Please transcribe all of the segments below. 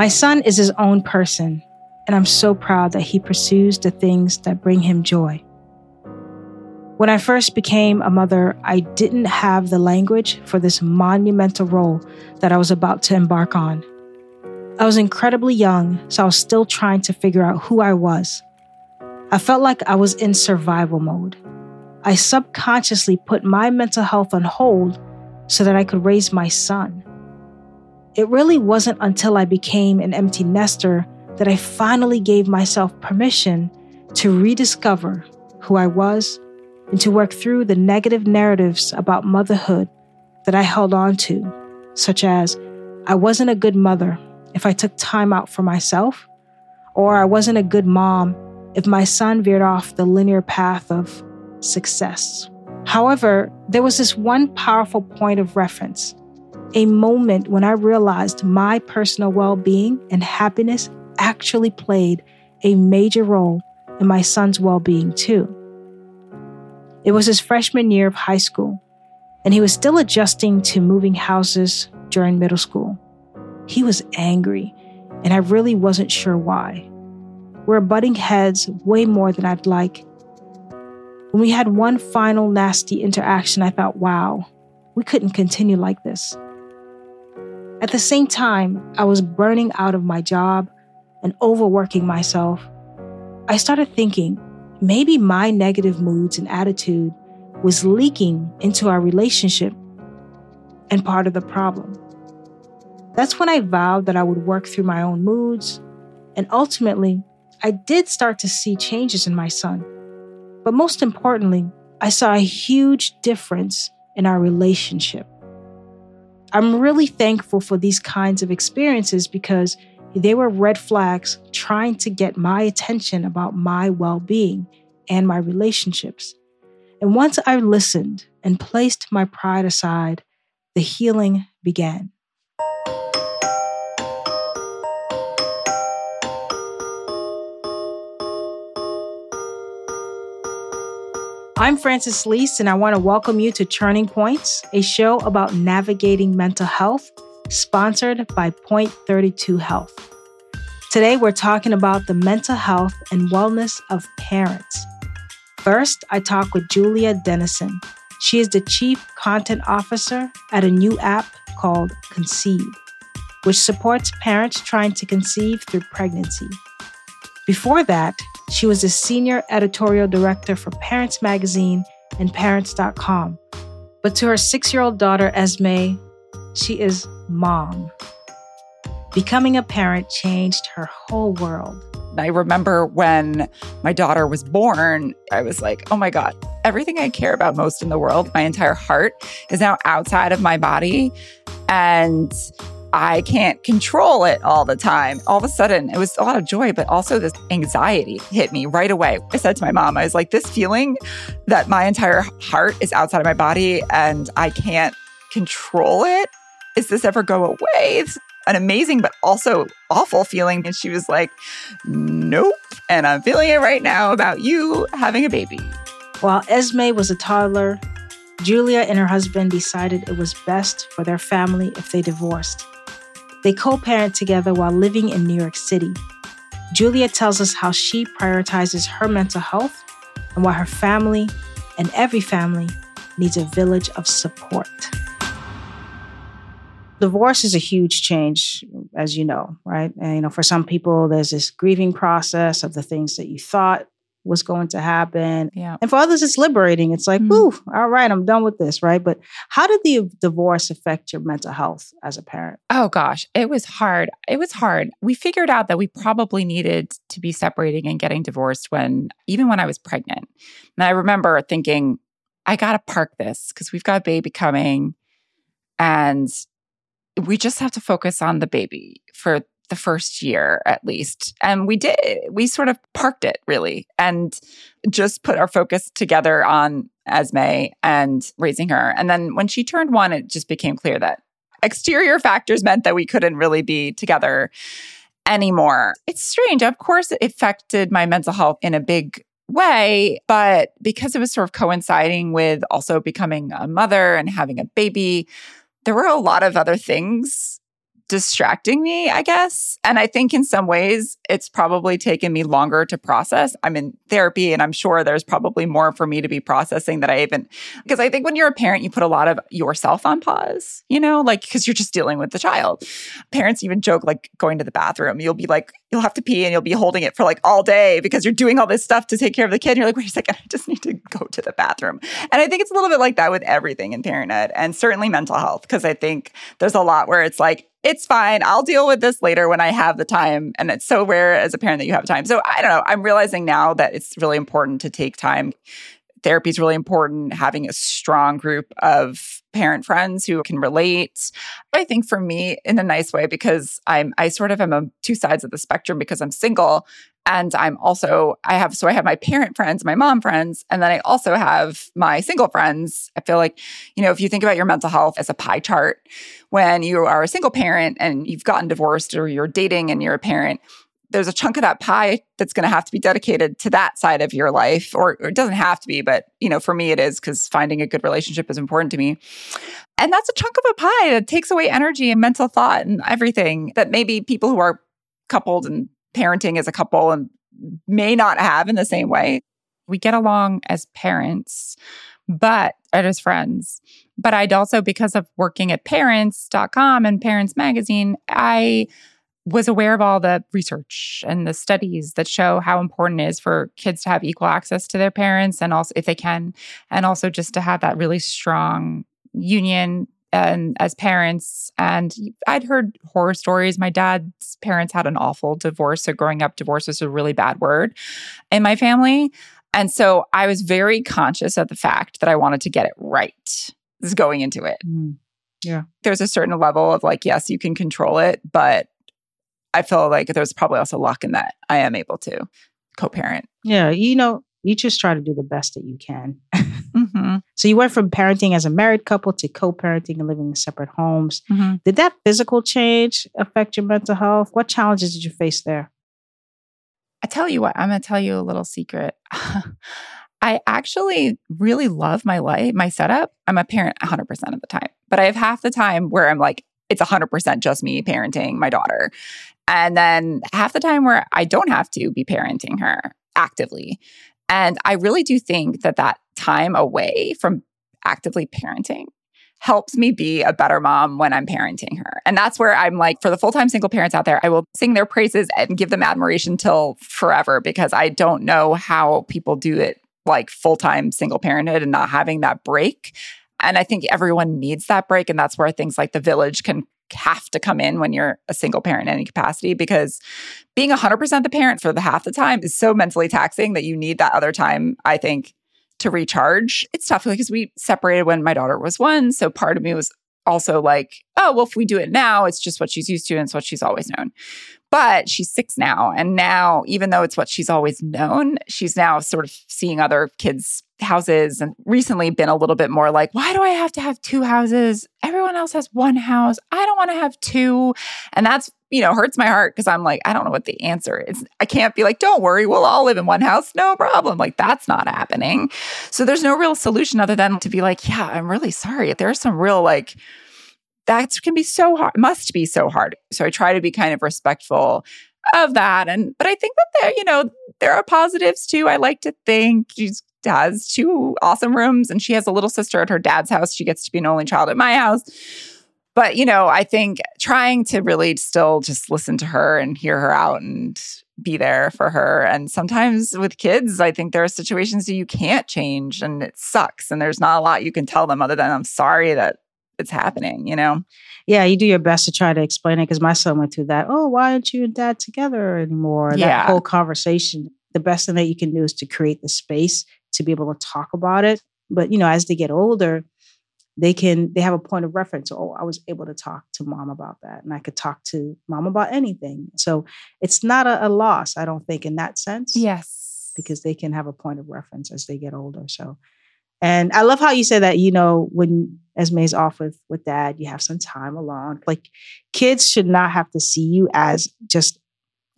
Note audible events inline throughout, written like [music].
My son is his own person, and I'm so proud that he pursues the things that bring him joy. When I first became a mother, I didn't have the language for this monumental role that I was about to embark on. I was incredibly young, so I was still trying to figure out who I was. I felt like I was in survival mode. I subconsciously put my mental health on hold so that I could raise my son. It really wasn't until I became an empty nester that I finally gave myself permission to rediscover who I was and to work through the negative narratives about motherhood that I held on to, such as I wasn't a good mother if I took time out for myself, or I wasn't a good mom if my son veered off the linear path of success. However, there was this one powerful point of reference, a moment when I realized my personal well being and happiness actually played a major role in my son's well being, too. It was his freshman year of high school, and he was still adjusting to moving houses during middle school. He was angry, and I really wasn't sure why. We're butting heads way more than I'd like. When we had one final nasty interaction, I thought, wow, we couldn't continue like this. At the same time, I was burning out of my job and overworking myself. I started thinking, maybe my negative moods and attitude was leaking into our relationship and part of the problem. That's when I vowed that I would work through my own moods, and ultimately, I did start to see changes in my son. But most importantly, I saw a huge difference in our relationship. I'm really thankful for these kinds of experiences because they were red flags trying to get my attention about my well being and my relationships. And once I listened and placed my pride aside, the healing began. I'm Frances Leese, and I want to welcome you to Turning Points, a show about navigating mental health sponsored by Point 32 Health. Today, we're talking about the mental health and wellness of parents. First, I talk with Julia Dennison. She is the Chief Content Officer at a new app called Conceive, which supports parents trying to conceive through pregnancy. Before that, she was the Senior Editorial Director for Parents Magazine and Parents.com. But to her six year old daughter, Esme, she is mom. Becoming a parent changed her whole world. I remember when my daughter was born, I was like, oh my God, everything I care about most in the world, my entire heart, is now outside of my body. And I can't control it all the time. All of a sudden, it was a lot of joy, but also this anxiety hit me right away. I said to my mom, I was like, this feeling that my entire heart is outside of my body and I can't control it is this ever go away? It's an amazing but also awful feeling. And she was like, Nope. And I'm feeling it right now about you having a baby. While Esme was a toddler, Julia and her husband decided it was best for their family if they divorced. They co parent together while living in New York City. Julia tells us how she prioritizes her mental health and why her family and every family needs a village of support divorce is a huge change, as you know, right? And, you know, for some people, there's this grieving process of the things that you thought was going to happen. Yeah. And for others, it's liberating. It's like, mm-hmm. all right, I'm done with this, right? But how did the divorce affect your mental health as a parent? Oh gosh, it was hard. It was hard. We figured out that we probably needed to be separating and getting divorced when, even when I was pregnant. And I remember thinking, I got to park this because we've got a baby coming. And we just have to focus on the baby for the first year at least. And we did, we sort of parked it really and just put our focus together on Esme and raising her. And then when she turned one, it just became clear that exterior factors meant that we couldn't really be together anymore. It's strange. Of course, it affected my mental health in a big way, but because it was sort of coinciding with also becoming a mother and having a baby, there were a lot of other things distracting me, I guess. And I think in some ways it's probably taken me longer to process. I'm in therapy and I'm sure there's probably more for me to be processing that I even, because I think when you're a parent, you put a lot of yourself on pause, you know, like because you're just dealing with the child. Parents even joke like going to the bathroom, you'll be like, you'll have to pee and you'll be holding it for like all day because you're doing all this stuff to take care of the kid. And you're like, wait a second, I just need to go to the bathroom. And I think it's a little bit like that with everything in parenthood and certainly mental health, because I think there's a lot where it's like, it's fine. I'll deal with this later when I have the time. And it's so rare as a parent that you have time. So I don't know. I'm realizing now that it's really important to take time. Therapy is really important. Having a strong group of parent friends who can relate. I think for me, in a nice way, because I'm I sort of am on two sides of the spectrum because I'm single and I'm also, I have, so I have my parent friends, my mom friends, and then I also have my single friends. I feel like, you know, if you think about your mental health as a pie chart, when you are a single parent and you've gotten divorced or you're dating and you're a parent, there's a chunk of that pie that's going to have to be dedicated to that side of your life or, or, it doesn't have to be but you know for me it is because finding a good relationship is important to me and that's a chunk of a pie that takes away energy and mental thought and everything that maybe people who are coupled and parenting as a couple and may not have in the same way. We get along as parents, but as friends. But I'd also, because of working at parents.com and Parents Magazine, I was aware of all the research and the studies that show how important it is for kids to have equal access to their parents and also if they can and also just to have that really strong union and as parents. And i'd heard horror stories. My dad's parents had an awful divorce so growing up divorce was a really bad word in my family. And so i was very conscious of the fact that i wanted to get it right is going into it. Mm. yeah. There's a certain level of like yes you can control it but i feel like there's probably also luck in that i am able to co-parent yeah you know you just try to do the best that you can. [laughs] mm-hmm. So you went from parenting as a married couple to co-parenting and living in separate homes. Mm-hmm. Did that physical change affect your mental health? What challenges did you face there? I tell you what, I'm going to tell you a little secret. [laughs] I actually really love my life, my setup. I'm a parent 100% of the time, but I have half the time where I'm like, it's 100% just me parenting my daughter. And then half the time where I don't have to be parenting her actively. And I really do think that that time away from actively parenting helps me be a better mom when I'm parenting her. And that's where I'm like, for the full time single parents out there, I will sing their praises and give them admiration till forever because I don't know how people do it like full time single parenthood and not having that break. And I think everyone needs that break. And that's where things like the village can have to come in when you're a single parent in any capacity because being 100% the parent for the half the time is so mentally taxing that you need that other time, I think, to recharge. It's tough because we separated when my daughter was one. So part of me was also like, oh, well, if we do it now, it's just what she's used to and it's what she's always known. But she's six now. And now, even though it's what she's always known, she's now sort of seeing other kids' houses and recently been a little bit more like, why do I have to have two houses? Everyone else has one house. I don't want to have two. And that's, you know, hurts my heart because I'm like, I don't know what the answer is. I can't be like, don't worry, we'll all live in one house. No problem. Like, that's not happening. So there's no real solution other than to be like, yeah, I'm really sorry. There's some real like, that can be so hard, must be so hard. So I try to be kind of respectful of that. And, but I think that there, you know, there are positives too. I like to think she's has two awesome rooms and she has a little sister at her dad's house. She gets to be an only child at my house. But, you know, I think trying to really still just listen to her and hear her out and be there for her. And sometimes with kids, I think there are situations that you can't change and it sucks. And there's not a lot you can tell them other than I'm sorry that it's happening, you know? Yeah, you do your best to try to explain it because my son went through that. Oh, why aren't you and dad together anymore? Yeah. That whole conversation. The best thing that you can do is to create the space to be able to talk about it. But, you know, as they get older, they can they have a point of reference oh i was able to talk to mom about that and i could talk to mom about anything so it's not a, a loss i don't think in that sense yes because they can have a point of reference as they get older so and I love how you say that, you know, when Esme's off with with dad, you have some time alone. Like kids should not have to see you as just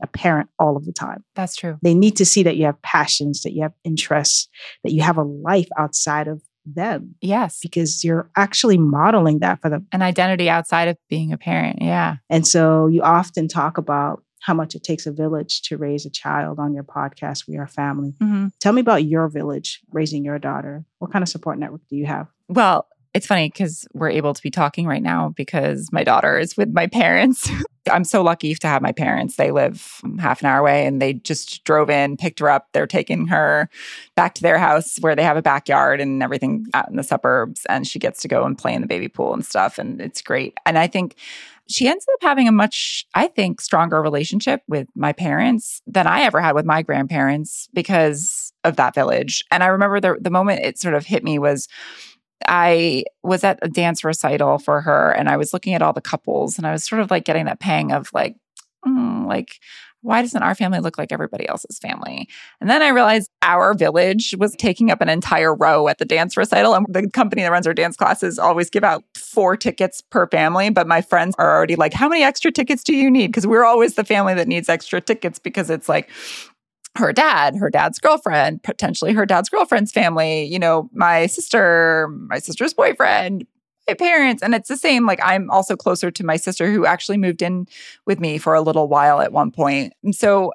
a parent all of the time. That's true. They need to see that you have passions, that you have interests, that you have a life outside of them Yes. because you're actually modeling that for them. An identity outside of being a parent. Yeah. And so you often talk about how much it takes a village to raise a child on your podcast, We Are Family. hmm Tell me about your village raising your daughter. What kind of support network do you have? Well, it's funny because we're able to be talking right now because my daughter is with my parents. [laughs] I'm so lucky to have my parents. They live half an hour away and they just drove in, picked her up. They're taking her back to their house where they have a backyard and everything out in the suburbs. And she gets to go and play in the baby pool and stuff. And it's great. And I think she ends up having a much, I think, stronger relationship with my parents than I ever had with my grandparents because of that village. And I remember the, the moment it sort of hit me was I was at a dance recital for her and I was looking at all the couples and I was sort of like getting that pang of like, mm, like, why doesn't our family look like everybody else's family? And then I realized our village was taking up an entire row at the dance recital. And the company that runs our dance classes always give out four tickets per family. But my friends are already like, how many extra tickets do you need? Because we're always the family that needs extra tickets because it's like, her dad, her dad's girlfriend, potentially her dad's girlfriend's family, you know, my sister, my sister's boyfriend, my parents. And it's the same. Like, I'm also closer to my sister who actually moved in with me for a little while at one point. And so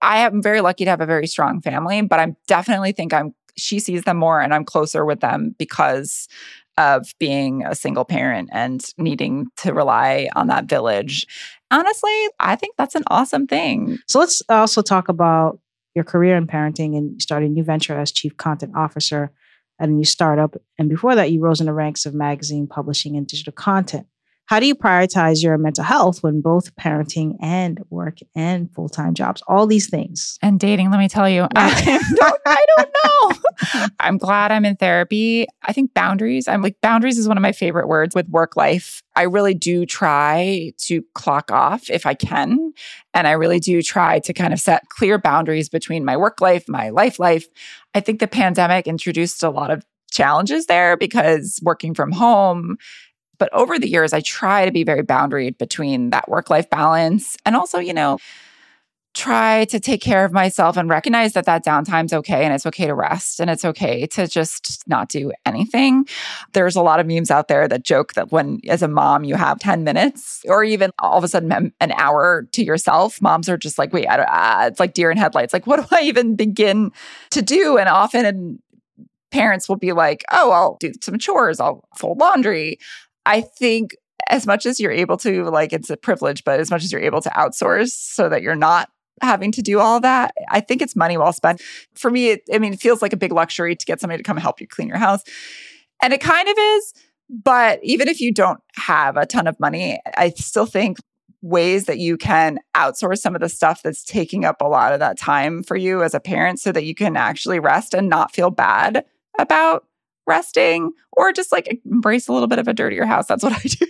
I am very lucky to have a very strong family, but I definitely think I'm, she sees them more and I'm closer with them because of being a single parent and needing to rely on that village. Honestly, I think that's an awesome thing. So let's also talk about your career in parenting and starting a new venture as chief content officer at a new startup. And before that, you rose in the ranks of magazine publishing and digital content. How do you prioritize your mental health when both parenting and work and full time jobs, all these things? And dating, let me tell you, I [laughs] don't, I don't know. I'm glad I'm in therapy. I think boundaries, I'm like, boundaries is one of my favorite words with work life. I really do try to clock off if I can. And I really do try to kind of set clear boundaries between my work life, my life life. I think the pandemic introduced a lot of challenges there because working from home but over the years, I try to be very boundaried between that work life balance and also, you know, try to take care of myself and recognize that that downtime's okay and it's okay to rest and it's okay to just not do anything. There's a lot of memes out there that joke that when as a mom you have 10 minutes or even all of a sudden an hour to yourself, moms are just like, wait, I don't, ah, it's like deer in headlights. Like, what do I even begin to do? And often parents will be like, oh, I'll do some chores, I'll fold laundry. I think as much as you're able to, like, it's a privilege, but as much as you're able to outsource so that you're not having to do all that, I think it's money well spent. For me, it, I mean, it feels like a big luxury to get somebody to come help you clean your house. And it kind of is. But even if you don't have a ton of money, I still think ways that you can outsource some of the stuff that's taking up a lot of that time for you as a parent so that you can actually rest and not feel bad about resting or just like embrace a little bit of a dirtier house. That's what I [laughs] do.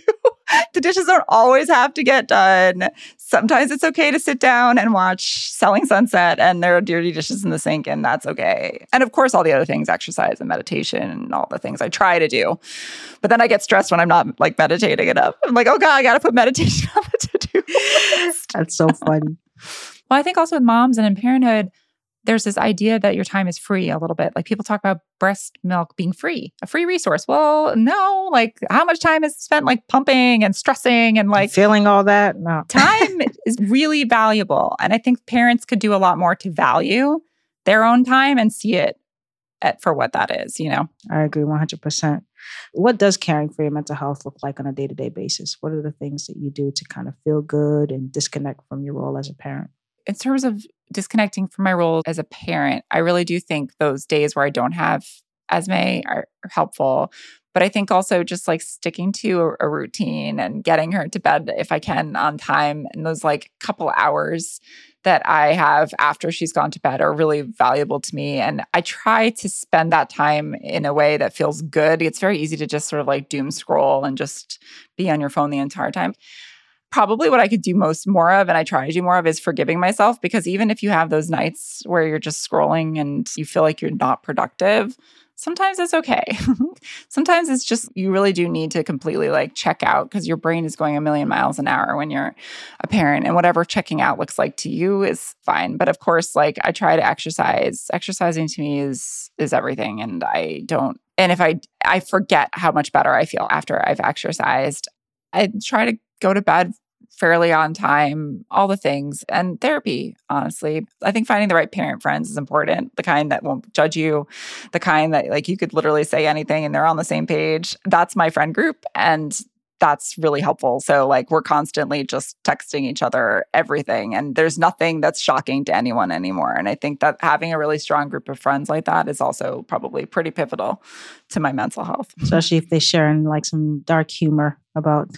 the dishes don't always have to get done. Sometimes it's okay to sit down and watch Selling Sunset and there are dirty dishes in the sink, and that's okay. And of course, all the other things exercise and meditation and all the things I try to do. But then I get stressed when I'm not like meditating enough. I'm like, oh God, I got to put meditation [laughs] on the to do list. [laughs] That's so funny. well, I think also with moms and in parenthood, there's this idea that your time is free a little bit. Like people talk about breast milk being free, a free resource. Well, no, like how much time is spent like pumping and stressing and like feeling all that? No. [laughs] time is really valuable. And I think parents could do a lot more to value their own time and see it at, for what that is, you know? I agree 100%. What does caring for your mental health look like on a day to day basis? What are the things that you do to kind of feel good and disconnect from your role as a parent? in terms of disconnecting from my role as a parent, I really do think those days where I don't have Esme are, helpful. But I think also just like sticking to a, a, routine and getting her to bed if I can on time and those like couple hours that I have after she's gone to bed are really valuable to me. And I try to spend that time in a way that feels good. It's very easy to just sort of like doom scroll and just be on your phone the entire time probably what I could do most more of, and I try to do more of, is forgiving myself because even if you have those nights where you're just scrolling and you feel like you're not productive, sometimes it's okay. [laughs] sometimes it's just you really do need to completely like check out because your brain is going a million miles an hour when you're a parent and whatever checking out looks like to you is fine. But of course, like I try to exercise. Exercising to me is is everything and I don't and if I I forget how much better I feel after I've exercised. I try to go to bed fairly on time, all the things, and therapy, honestly. I think finding the right parent friends is important, the kind that won't judge you, the kind that like you could literally say anything and they're on the same page. That's my friend group. And that's really helpful. So, like, we're constantly just texting each other everything, and there's nothing that's shocking to anyone anymore. And I think that having a really strong group of friends like that is also probably pretty pivotal to my mental health. Especially if they share in like some dark humor about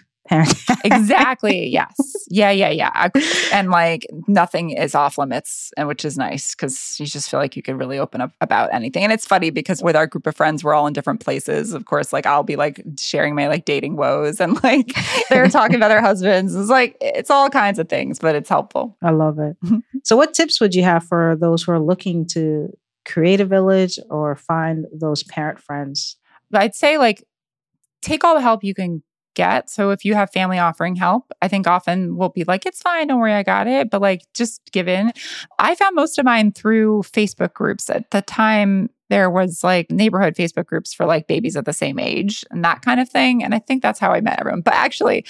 exactly. Yes. Yeah. Yeah. Yeah. And like nothing is off limits, and which is nice because you just feel like you can really open up about anything. And it's funny because with our group of friends, we're all in different places. Of course, like I'll be like sharing my like dating woes, and like [laughs] they're talking about their husbands. It's like it's all kinds of things, but it's helpful. I love it. [laughs] so, what tips would you have for those who are looking to create a village or find those parent friends? I'd say like take all the help you can get. So if you have family offering help, I think often we'll be like, it's fine, don't worry, I got it. But like, just give in. I found most of mine through Facebook groups. At the time, there was like neighborhood Facebook groups for like babies of the same age and that kind of thing. And I think that's how I met everyone. But actually,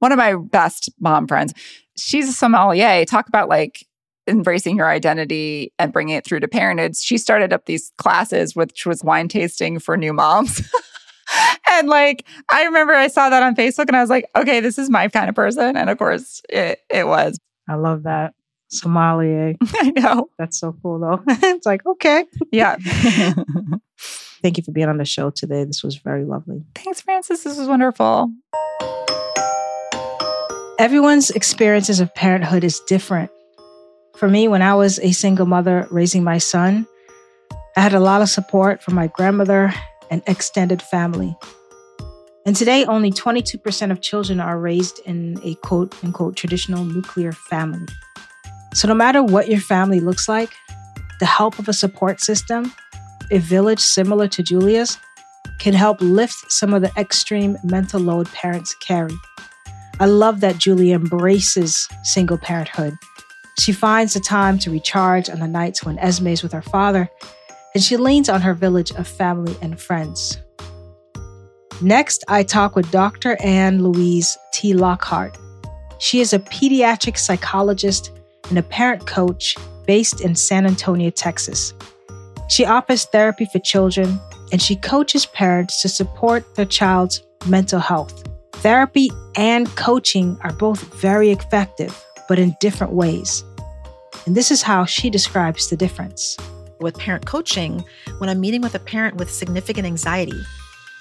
one of my best mom friends, she's a sommelier. Talk about like embracing your identity and bringing it through to parentage. She started up these classes, which was wine tasting for new moms. [laughs] and like I remember I saw that on Facebook and I was like, okay, this is my kind of person. And of course it it was. I love that. Somalia. [laughs] I know. That's so cool though. [laughs] it's like, okay. Yeah. [laughs] Thank you for being on the show today. This was very lovely. Thanks, Francis. This was wonderful. Everyone's experiences of parenthood is different. For me, when I was a single mother raising my son, I had a lot of support from my grandmother and extended family. And today, only 22% of children are raised in a quote unquote traditional nuclear family. So, no matter what your family looks like, the help of a support system, a village similar to Julia's, can help lift some of the extreme mental load parents carry. I love that Julia embraces single parenthood. She finds the time to recharge on the nights when Esme is with her father and she leans on her village of family and friends. Next, I talk with Dr. Anne Louise T. Lockhart. She is a pediatric psychologist and a parent coach based in San Antonio, Texas. She offers therapy for children and she coaches parents to support their child's mental health. Therapy and coaching are both very effective, but in different ways. And this is how she describes the difference with parent coaching when I'm meeting with a parent with significant anxiety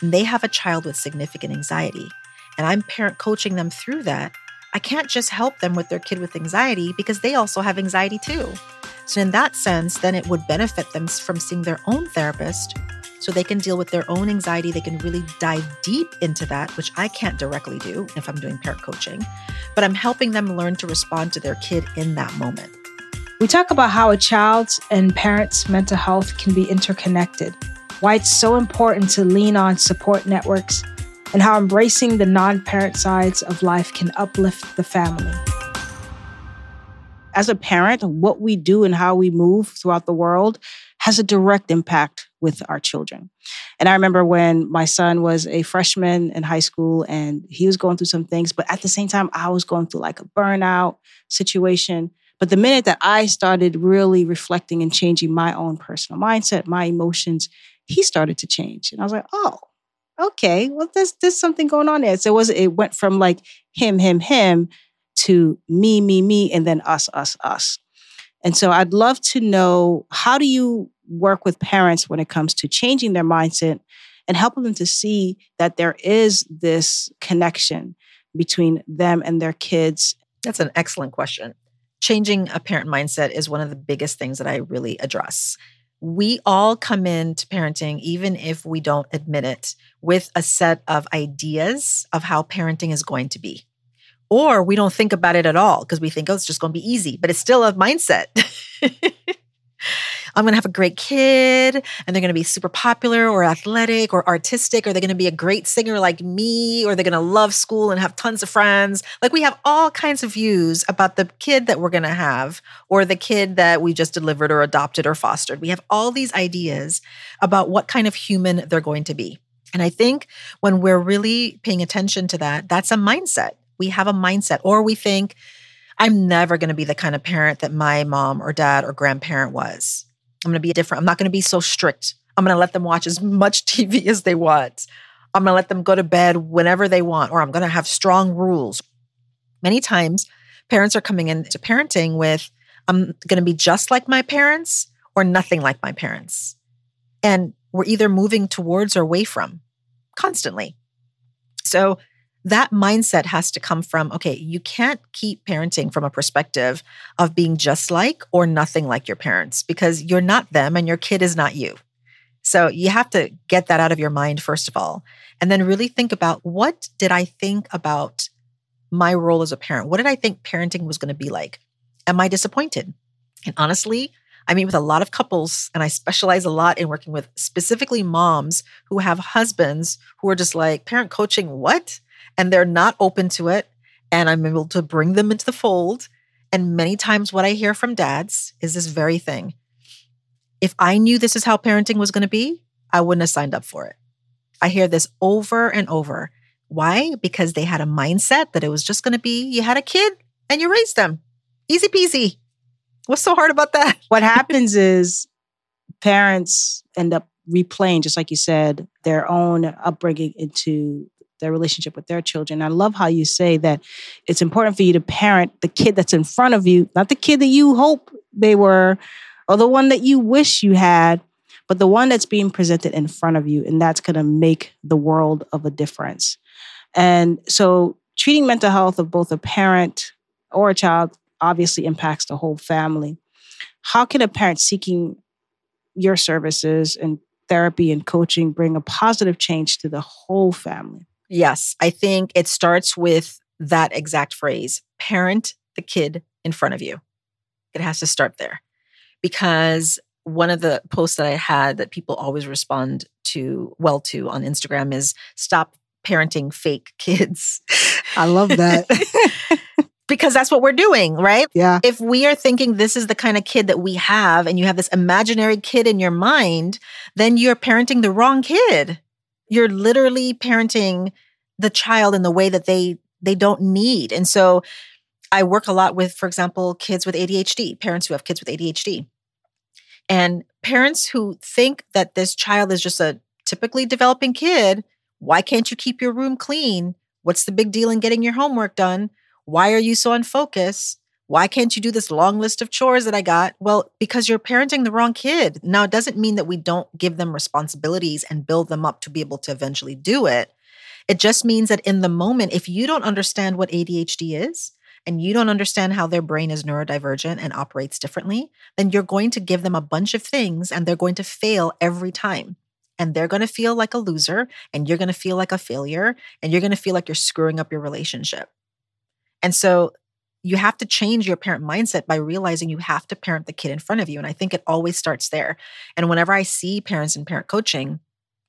and they have a child with significant anxiety and I'm parent coaching them through that, I can't just help them with their kid with anxiety because they also have anxiety too. So, in that sense, then it would benefit them from seeing their own therapist so they can deal with their own anxiety. They can really dive deep into that, which I can't directly do if I'm doing parent coaching, but I'm helping them learn to respond to their kid in that moment. We talk about how a child's and parents' mental health can be interconnected, why it's so important to lean on support networks, and how embracing the non parent sides of life can uplift the family. As a parent, what we do and how we move throughout the world has a direct impact with our children. And I remember when my son was a freshman in high school and he was going through some things, but at the same time, I was going through like a burnout situation. But the minute that I started really reflecting and changing my own personal mindset, my emotions, he started to change. And I was like, oh, okay, well, there's there's something going on there. So it was it went from like him, him, him to me, me, me, and then us, us, us. And so I'd love to know how do you work with parents when it comes to changing their mindset and helping them to see that there is this connection between them and their kids? That's an excellent question changing a parent mindset is one of the biggest things that I really address. We all come into parenting, even if we don't admit it, with a set of ideas of how parenting is going to be. Or we don't think about it at all because we think, oh, it's just going to be easy, but it's still a mindset. [laughs] I'm going to have a great kid and they're going to be super popular or athletic or artistic, or they're going to be a great singer like me, or they're going to love school and have tons of friends. Like we have all kinds of views about the kid that we're going to have or the kid that we just delivered or adopted or fostered. We have all these ideas about what kind of human they're going to be. And I think when we're really paying attention to that, that's a mindset. We have a mindset, or we think, I'm never going to be the kind of parent that my mom or dad or grandparent was. I'm going to be different. I'm not going to be so strict. I'm going to let them watch as much [laughs] TV as they want. I'm going to let them go to bed whenever they want, or I'm going to have strong rules. Many times, parents are coming into parenting with, I'm going to be just like my parents or nothing like my parents. And we're either moving towards or away from constantly. So that mindset has to come from okay, you can't keep parenting from a perspective of being just like or nothing like your parents because you're not them and your kid is not you. So you have to get that out of your mind, first of all, and then really think about what did I think about my role as a parent? What did I think parenting was going to be like? Am I disappointed? And honestly, I meet with a lot of couples and I specialize a lot in working with specifically moms who have husbands who are just like, parent coaching, what? And they're not open to it. And I'm able to bring them into the fold. And many times, what I hear from dads is this very thing. If I knew this is how parenting was going to be, I wouldn't have signed up for it. I hear this over and over. Why? Because they had a mindset that it was just going to be you had a kid and you raised them. Easy peasy. What's so hard about that? What happens is parents end up replaying, just like you said, their own upbringing into their relationship with their children. I love how you say that it's important for you to parent the kid that's in front of you, not the kid that you hope they were or the one that you wish you had, but the one that's being presented in front of you. And that's going to make the world of a difference. And so treating mental health of both a parent or a child obviously impacts the whole family. How can a parent seeking your services and therapy and coaching bring a positive change to the whole family? Yes, I think it starts with that exact phrase parent the kid in front of you. It has to start there because one of the posts that I had that people always respond to well to on Instagram is stop parenting fake [laughs] kids. I love that. [laughs] because that's what we're doing, right? Yeah. If we are thinking this is the kind of kid that we have and you have this imaginary kid in your mind, then you're parenting the wrong kid you're literally parenting the child in the way that they they don't need. And so I work a lot with for example kids with ADHD, parents who have kids with ADHD. And parents who think that this child is just a typically developing kid, why can't you keep your room clean? What's the big deal in getting your homework done? Why are you so unfocused? Why can't you do this long list of chores that I got? Well, because you're parenting the wrong kid. Now, it doesn't mean that we don't give them responsibilities and build them up to be able to eventually do it. It just means that in the moment, if you don't understand what ADHD is, and you don't understand how their brain is neurodivergent and operates differently, then you're going to give them a bunch of things and they're going to fail every time. And they're going to feel like a loser and you're going to feel like a failure and you're going to feel like you're screwing up your relationship. And so you have to change your parent mindset by realizing you have to parent the kid in front of you. And I think it always starts there. And whenever I see parents in parent coaching,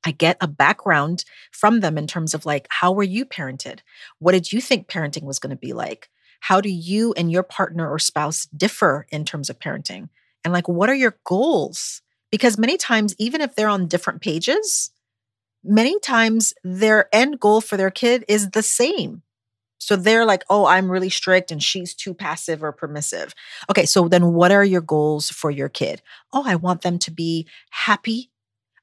I get a background from them in terms of like, how were you parented? What did you think parenting was going to be like? How do you and your partner or spouse differ in terms of parenting? And like, what are your goals? Because many times, even if they're on different pages, many times their end goal for their kid is the same. So they're like, oh, I'm really strict and she's too passive or permissive. Okay, so then what are your goals for your kid? Oh, I want them to be happy.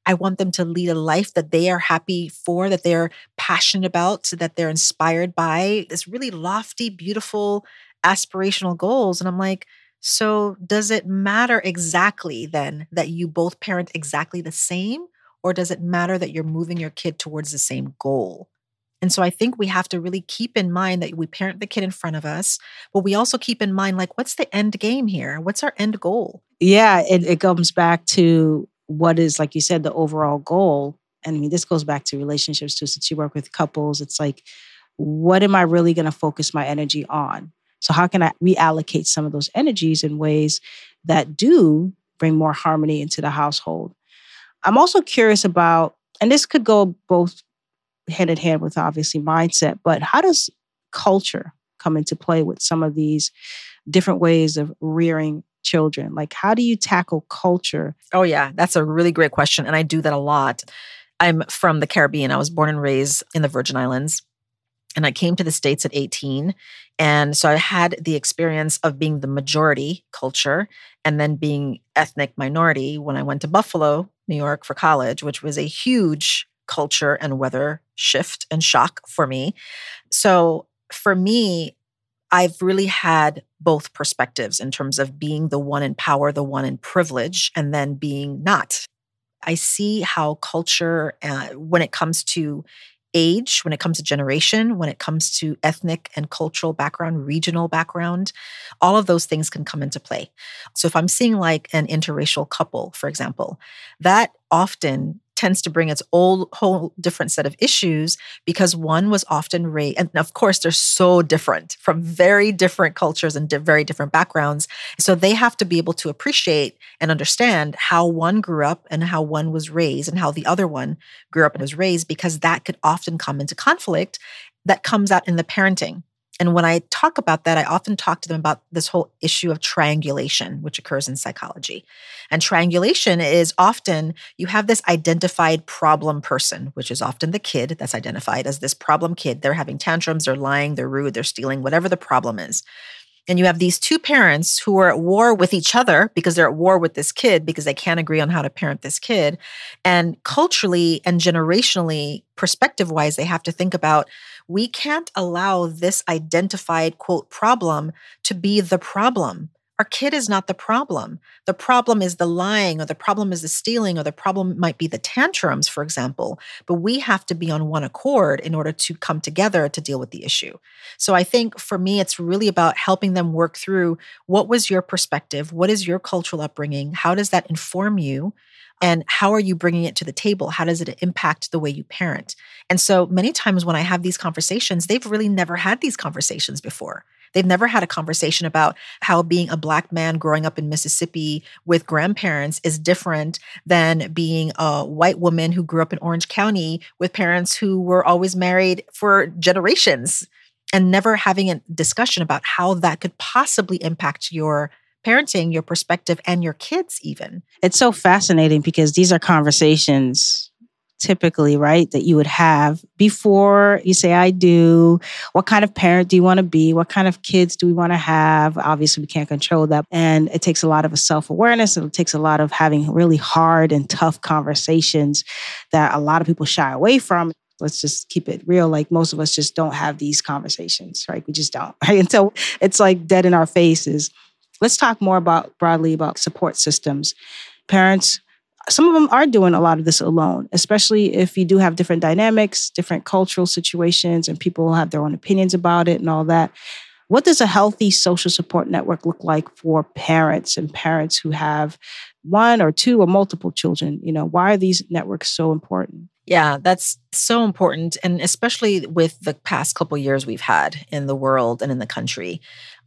I want them to lead a life that they are happy for, that they're passionate about, that they're inspired by this really lofty, beautiful, aspirational goals. And I'm like, so does it matter exactly then that you both parent exactly the same? Or does it matter that you're moving your kid towards the same goal? And so I think we have to really keep in mind that we parent the kid in front of us, but we also keep in mind, like, what's the end game here? What's our end goal? Yeah, it, it comes back to what is, like you said, the overall goal. And I mean, this goes back to relationships too. Since you work with couples, it's like, what am I really going to focus my energy on? So, how can I reallocate some of those energies in ways that do bring more harmony into the household. I'm also curious about, and this could go both hand in hand with obviously mindset, but how does culture come into play with some of these different ways of rearing children? Like, how do you tackle culture? Oh, yeah, that's a really great question. And I do that a lot. I'm from the Caribbean. I was born and raised in the Virgin Islands. And I came to the States at 18. And so I had the experience of being the majority culture and then being ethnic minority when I went to Buffalo, New York for college, which was a huge culture and weather shift and shock for me. So for me, I've really had both perspectives in terms of being the one in power, the one in privilege, and then being not. I see how culture, uh, when it comes to age, when it comes to generation, when it comes to ethnic and cultural background, regional background, all of those things can come into play. So if I'm seeing like an interracial couple, for example, that often tends to bring its old whole different set of issues because one was often raised and of course they're so different from very different cultures and di- very different backgrounds. So they have to be able to appreciate and understand how one grew up and how one was raised and how the other one grew up and was raised because that could often come into conflict that comes out in the parenting and when I talk about that, I often talk to them about this whole issue of triangulation, which occurs in psychology. And triangulation is often you have this identified problem person, which is often the kid that's identified as this problem kid. They're having tantrums, they're lying, they're rude, they're stealing, whatever the problem is. And you have these two parents who are at war with each other because they're at war with this kid because they can't agree on how to parent this kid. And culturally and generationally, perspective wise, they have to think about we can't allow this identified quote problem to be the problem. Our kid is not the problem. The problem is the lying, or the problem is the stealing, or the problem might be the tantrums, for example. But we have to be on one accord in order to come together to deal with the issue. So I think for me, it's really about helping them work through what was your perspective? What is your cultural upbringing? How does that inform you? And how are you bringing it to the table? How does it impact the way you parent? And so many times when i have these conversations they've really never had these conversations before. They've never had a conversation about how being a black man growing up in mississippi with grandparents is different than being a white woman who grew up in orange county with parents who were always married for generations and never having a discussion about how that could possibly impact your parenting, your perspective, and your kids, even. It's so fascinating because these are conversations typically, right, that you would have before you say, I do. What kind of parent do you want to be? What kind of kids do we want to have? Obviously, we can't control that. And it takes a lot of self awareness. It takes a lot of having really hard and tough conversations that a lot of people shy away from let's just keep it real like most of us just don't have these conversations right we just don't [laughs] right And so it's like dead in our faces Let's talk more about broadly about support systems. Parents, some of them are doing a lot of this alone, especially if you do have different dynamics, different cultural situations, and people have their own opinions about it and all that. What does a healthy social support network look like for parents and parents who have one or two or multiple children? You know, why are these networks so important? Yeah, that's so important. And especially with the past couple years we've had in the world and in the country,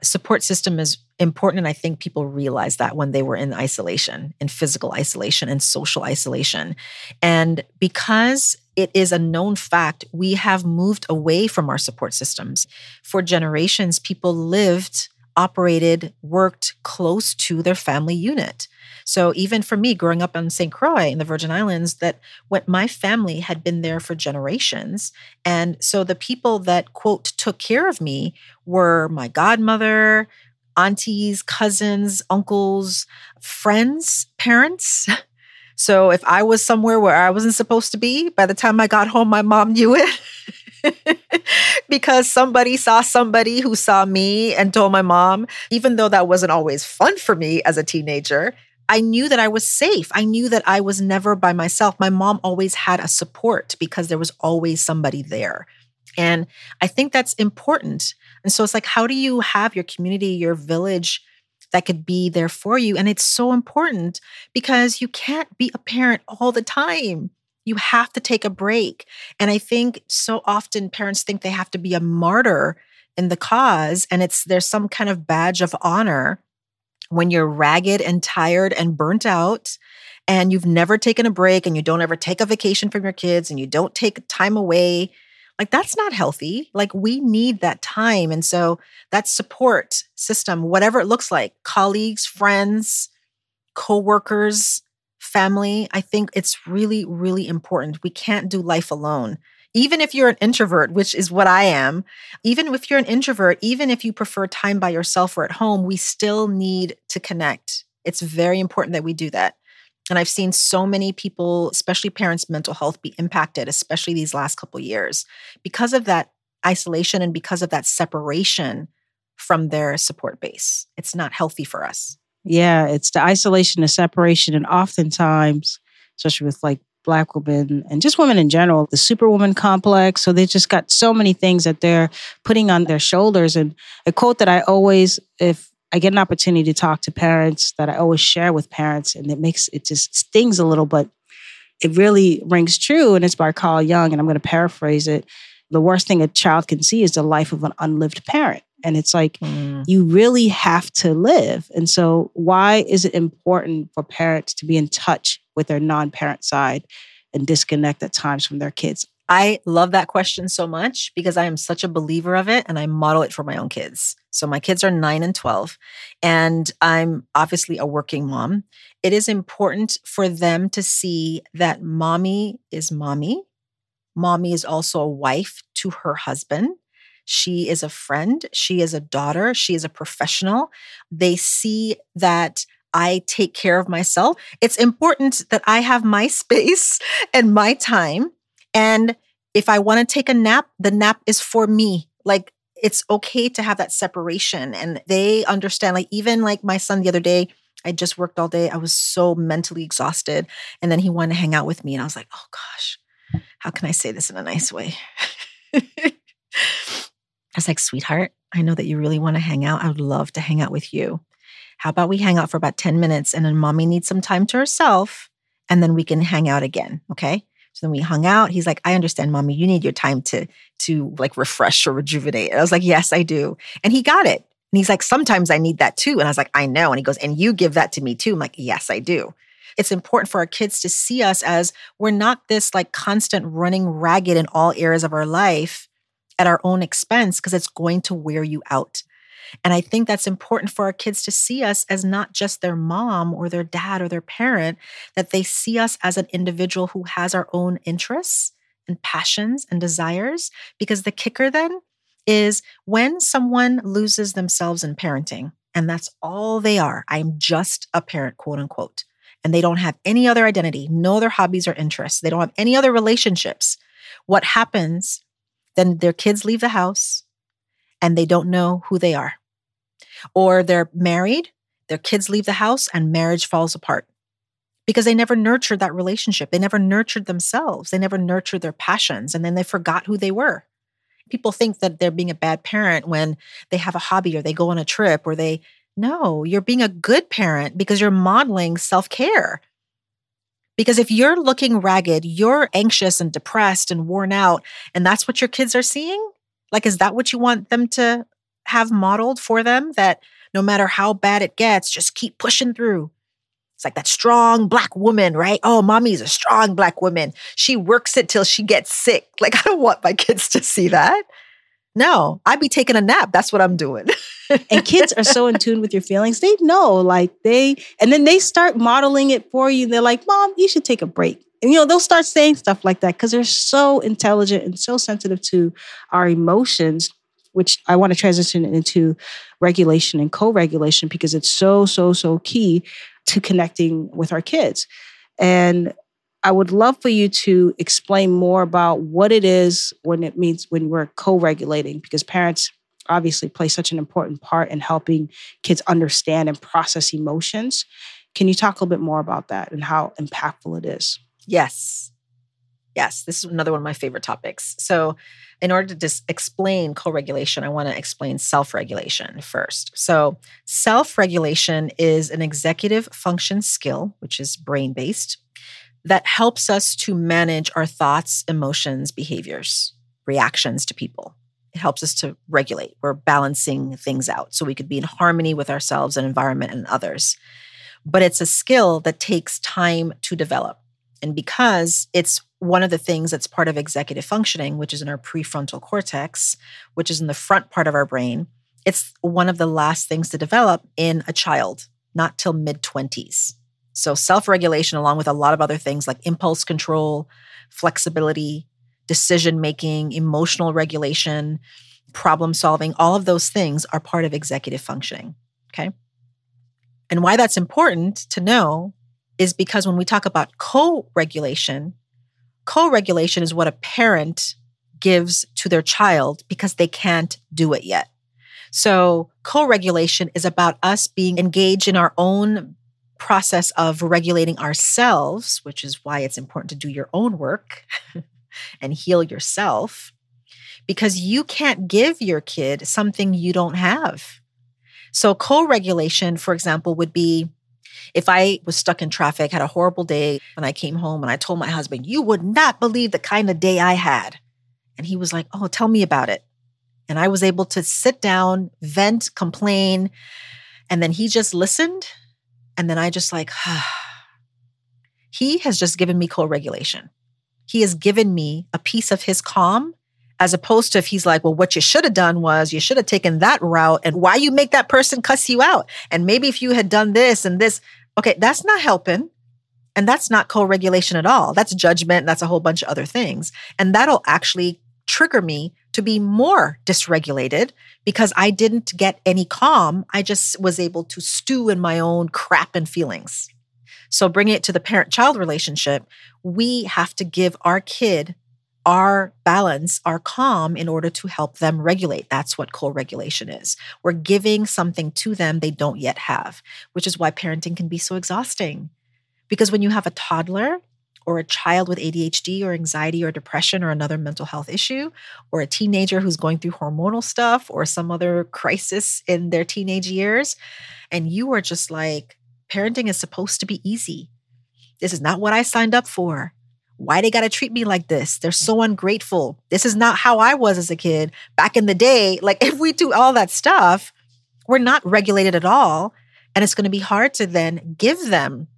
support system is important. And I think people realize that when they were in isolation, in physical isolation and social isolation. And because it is a known fact, we have moved away from our support systems. For generations, people lived, operated, worked close to their family unit. So even for me, growing up in St. Croix in the Virgin Islands, that what my family had been there for generations. And so the people that quote took care of me were my godmother, aunties, cousins, uncles, friends, parents. So if I was somewhere where I wasn't supposed to be, by the time I got home, my mom knew it. [laughs] because somebody saw somebody who saw me and told my mom, even though that wasn't always fun for me as a teenager, I knew that I was safe. I knew that I was never by myself. My mom always had a support because there was always somebody there. And I think that's important. And so it's like, how do you have your community, your village that could be there for you? And it's so important because you can't be a parent all the time. You have to take a break. And I think so often parents think they have to be a martyr in the cause and it's there's some kind of badge of honor when you're ragged and tired and burnt out and you've never taken a break and you don't ever take a vacation from your kids and you don't take time away like that's not healthy. Like we need that time. And so that support system whatever it looks like colleagues friends coworkers family i think it's really really important. We can't do life alone. Even if you're an introvert which is what i am even if you're an introvert even if you prefer time by yourself or at home we still need to connect. It's very important that we do that and I've seen so many people, especially parents' mental health, be impacted, especially these last couple years, because of that isolation and because of that separation from their support base. It's not healthy for us. Yeah, it's the isolation, the separation, and oftentimes, especially with like black women and just women in general, the superwoman complex. So they just got so many things that they're putting on their shoulders. And a quote that I always, if I get an opportunity to talk to parents that I always share with parents, and it makes it just stings a little, but it really rings true. And it's by Carl Jung, and I'm going to paraphrase it. The worst thing a child can see is the life of an unlived parent. And it's like, mm. you really have to live. And so, why is it important for parents to be in touch with their non parent side and disconnect at times from their kids? I love that question so much because I am such a believer of it and I model it for my own kids. So my kids are nine and 12, and I'm obviously a working mom. It is important for them to see that mommy is mommy. Mommy is also a wife to her husband. She is a friend. She is a daughter. She is a professional. They see that I take care of myself. It's important that I have my [laughs] space and my time and if I want to take a nap, the nap is for me. Like it's okay to have that separation. And they understand, like, even like my son the other day, I just worked all day. I was so mentally exhausted. And then he wanted to hang out with me. And I was like, oh gosh, how can I say this in a nice way? [laughs] I was like, sweetheart, I know that you really want to hang out. I would love to hang out with you. How about we hang out for about 10 minutes and then mommy needs some time to herself and then we can hang out again. Okay. So then we hung out. He's like, I understand, mommy, you need your time to to like refresh or rejuvenate. And I was like, yes, I do. And he got it. And he's like, sometimes I need that too. And I was like, I know. And he goes, and you give that to me too. I'm like, yes, I do. It's important for our kids to see us as we're not this like constant running ragged in all areas of our life at our own expense because it's going to wear you out. And I think that's important for our kids to see us as not just their mom or their dad or their parent, that they see us as an individual who has our own interests and passions and desires. Because the kicker then is when someone loses themselves in parenting, and that's all they are, I'm just a parent, quote unquote, and they don't have any other identity, no other hobbies or interests, they don't have any other relationships. What happens? Then their kids leave the house and they don't know who they are. Or they're married, their kids leave the house, and marriage falls apart because they never nurtured that relationship. They never nurtured themselves. They never nurtured their passions, and then they forgot who they were. People think that they're being a bad parent when they have a hobby or they go on a trip or they, no, you're being a good parent because you're modeling self care. Because if you're looking ragged, you're anxious and depressed and worn out, and that's what your kids are seeing, like, is that what you want them to have modeled for them that no matter how bad it gets, just keep pushing through. It's like that strong black woman, right? Oh, mommy's a strong black woman. She works it till she gets sick. [laughs] Like, I don't want my kids to see that. No, I'd be taking a nap. That's what I'm doing. and kids are so in tune with your feelings. They know, like, they, and then they start modeling it for you. They're like, Mom, you should take a break. And, you know, they'll start saying stuff like that because they're so intelligent and so sensitive to our emotions which I want to transition into regulation and co regulation because it's so, so, so key to connecting with our kids. And I would love for you to explain more about what it is when it means when we're co regulating, because parents obviously play such an important part in helping kids understand and process emotions. Can you talk a little bit more about that and how impactful it is? Yes. Yes, this is another one of my favorite topics. So, in order to just explain co regulation, I want to explain self regulation first. So, self regulation is an executive function skill, which is brain based, that helps us to manage our thoughts, emotions, behaviors, reactions to people. it helps us to regulate. We're balancing things out so we could be in harmony with ourselves and environment and others. But it's a skill that takes time to develop. And because it's one of the things that's part of executive functioning, which is in our prefrontal cortex, which is in the front part of our brain, it's one of the last things to develop in a child, not till mid 20s. So, self regulation, along with a lot of other things like impulse control, flexibility, decision making, emotional regulation, problem solving, all of those things are part of executive functioning. Okay. And why that's important to know is because when we talk about co regulation, co regulation is what a parent gives to their child because they can't do it yet. So, co regulation is about us being engaged in our own process of regulating ourselves, which is why it's important to do your own work [laughs] and heal yourself, because you can't give your kid something you don't have. So, co regulation, for example, would be if I was stuck in traffic, had a horrible day, and I came home and I told my husband, You would not believe the kind of day I had. And he was like, Oh, tell me about it. And I was able to sit down, vent, complain. And then he just listened. And then I just like, [sighs] he has just given me co regulation. He has given me a piece of his calm as opposed to if he's like, well, what you should have done was you should have taken that route. And why you make that person cuss you out? And maybe if you had done this and this, okay, that's not helping. And that's not co regulation at all. That's judgment. That's a whole bunch of other things. And that'll actually trigger me to be more dysregulated because I didn't get any calm. I just was able to stew in my own crap and feelings. So, bringing it to the parent child relationship, we have to give our kid our balance, our calm in order to help them regulate. That's what co regulation is. We're giving something to them they don't yet have, which is why parenting can be so exhausting. Because when you have a toddler, or a child with ADHD or anxiety or depression or another mental health issue, or a teenager who's going through hormonal stuff or some other crisis in their teenage years. And you are just like, parenting is supposed to be easy. This is not what I signed up for. Why they got to treat me like this? They're so ungrateful. This is not how I was as a kid back in the day. Like, [laughs] if we do all that stuff, we're not regulated at all. And it's going to be hard to then give them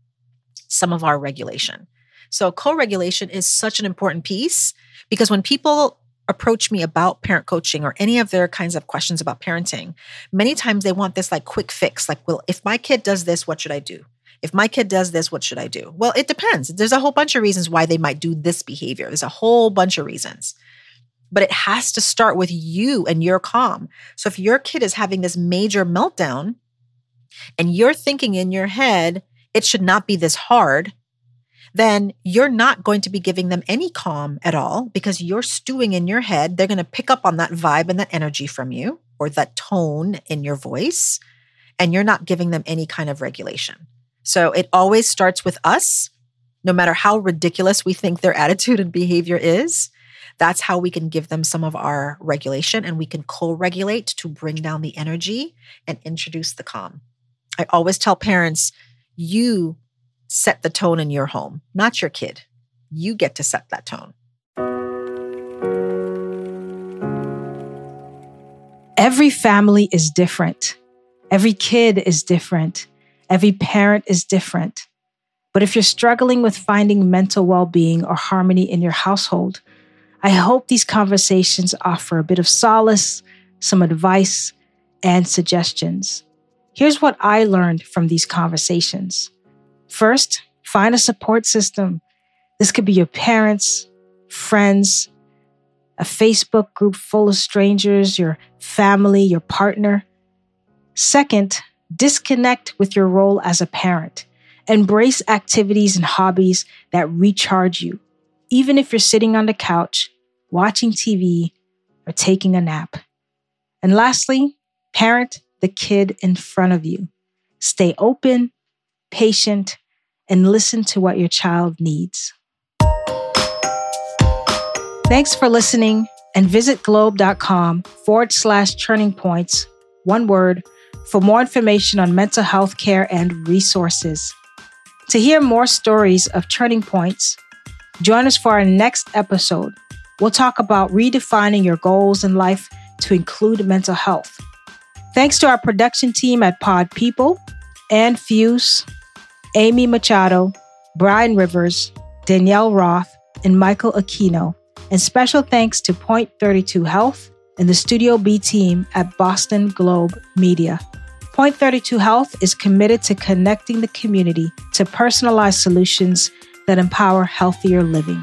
some of our regulation. So, co regulation is such an important piece because when people approach me about parent coaching or any of their kinds of questions about parenting, many times they want this like quick fix like, well, if my kid does this, what should I do? If my kid does this, what should I do? Well, it depends. There's a whole bunch of reasons why they might do this behavior. There's a whole bunch of reasons. But it has to start with you and your calm. So if your kid is having this major meltdown and you're thinking in your head, it should not be this hard, then you're not going to be giving them any calm at all because you're stewing in your head. They're going to pick up on that vibe and that energy from you or that tone in your voice, and you're not giving them any kind of regulation. So it always starts with us, no matter how ridiculous we think their attitude and behavior is. That's how we can give them some of our regulation and we can co regulate to bring down the energy and introduce the calm. I always tell parents, you set the tone in your home, not your kid. You get to set that tone. Every family is different. Every kid is different. Every parent is different. But if you're struggling with finding mental well being or harmony in your household, I hope these conversations offer a bit of solace, some advice, and suggestions. Here's what I learned from these conversations. First, find a support system. This could be your parents, friends, a Facebook group full of strangers, your family, your partner. Second, disconnect with your role as a parent. Embrace activities and hobbies that recharge you, even if you're sitting on the couch, watching TV, or taking a nap. And lastly, parent the kid in front of you. Stay open, patient, and listen to what your child needs. Thanks for listening and visit globe.com forward slash turning points, one word, for more information on mental health care and resources. To hear more stories of turning points, join us for our next episode. We'll talk about redefining your goals in life to include mental health. Thanks to our production team at Pod People, Ann Fuse, Amy Machado, Brian Rivers, Danielle Roth, and Michael Aquino. And special thanks to Point 32 Health and the Studio B team at Boston Globe Media. Point 32 Health is committed to connecting the community to personalized solutions that empower healthier living.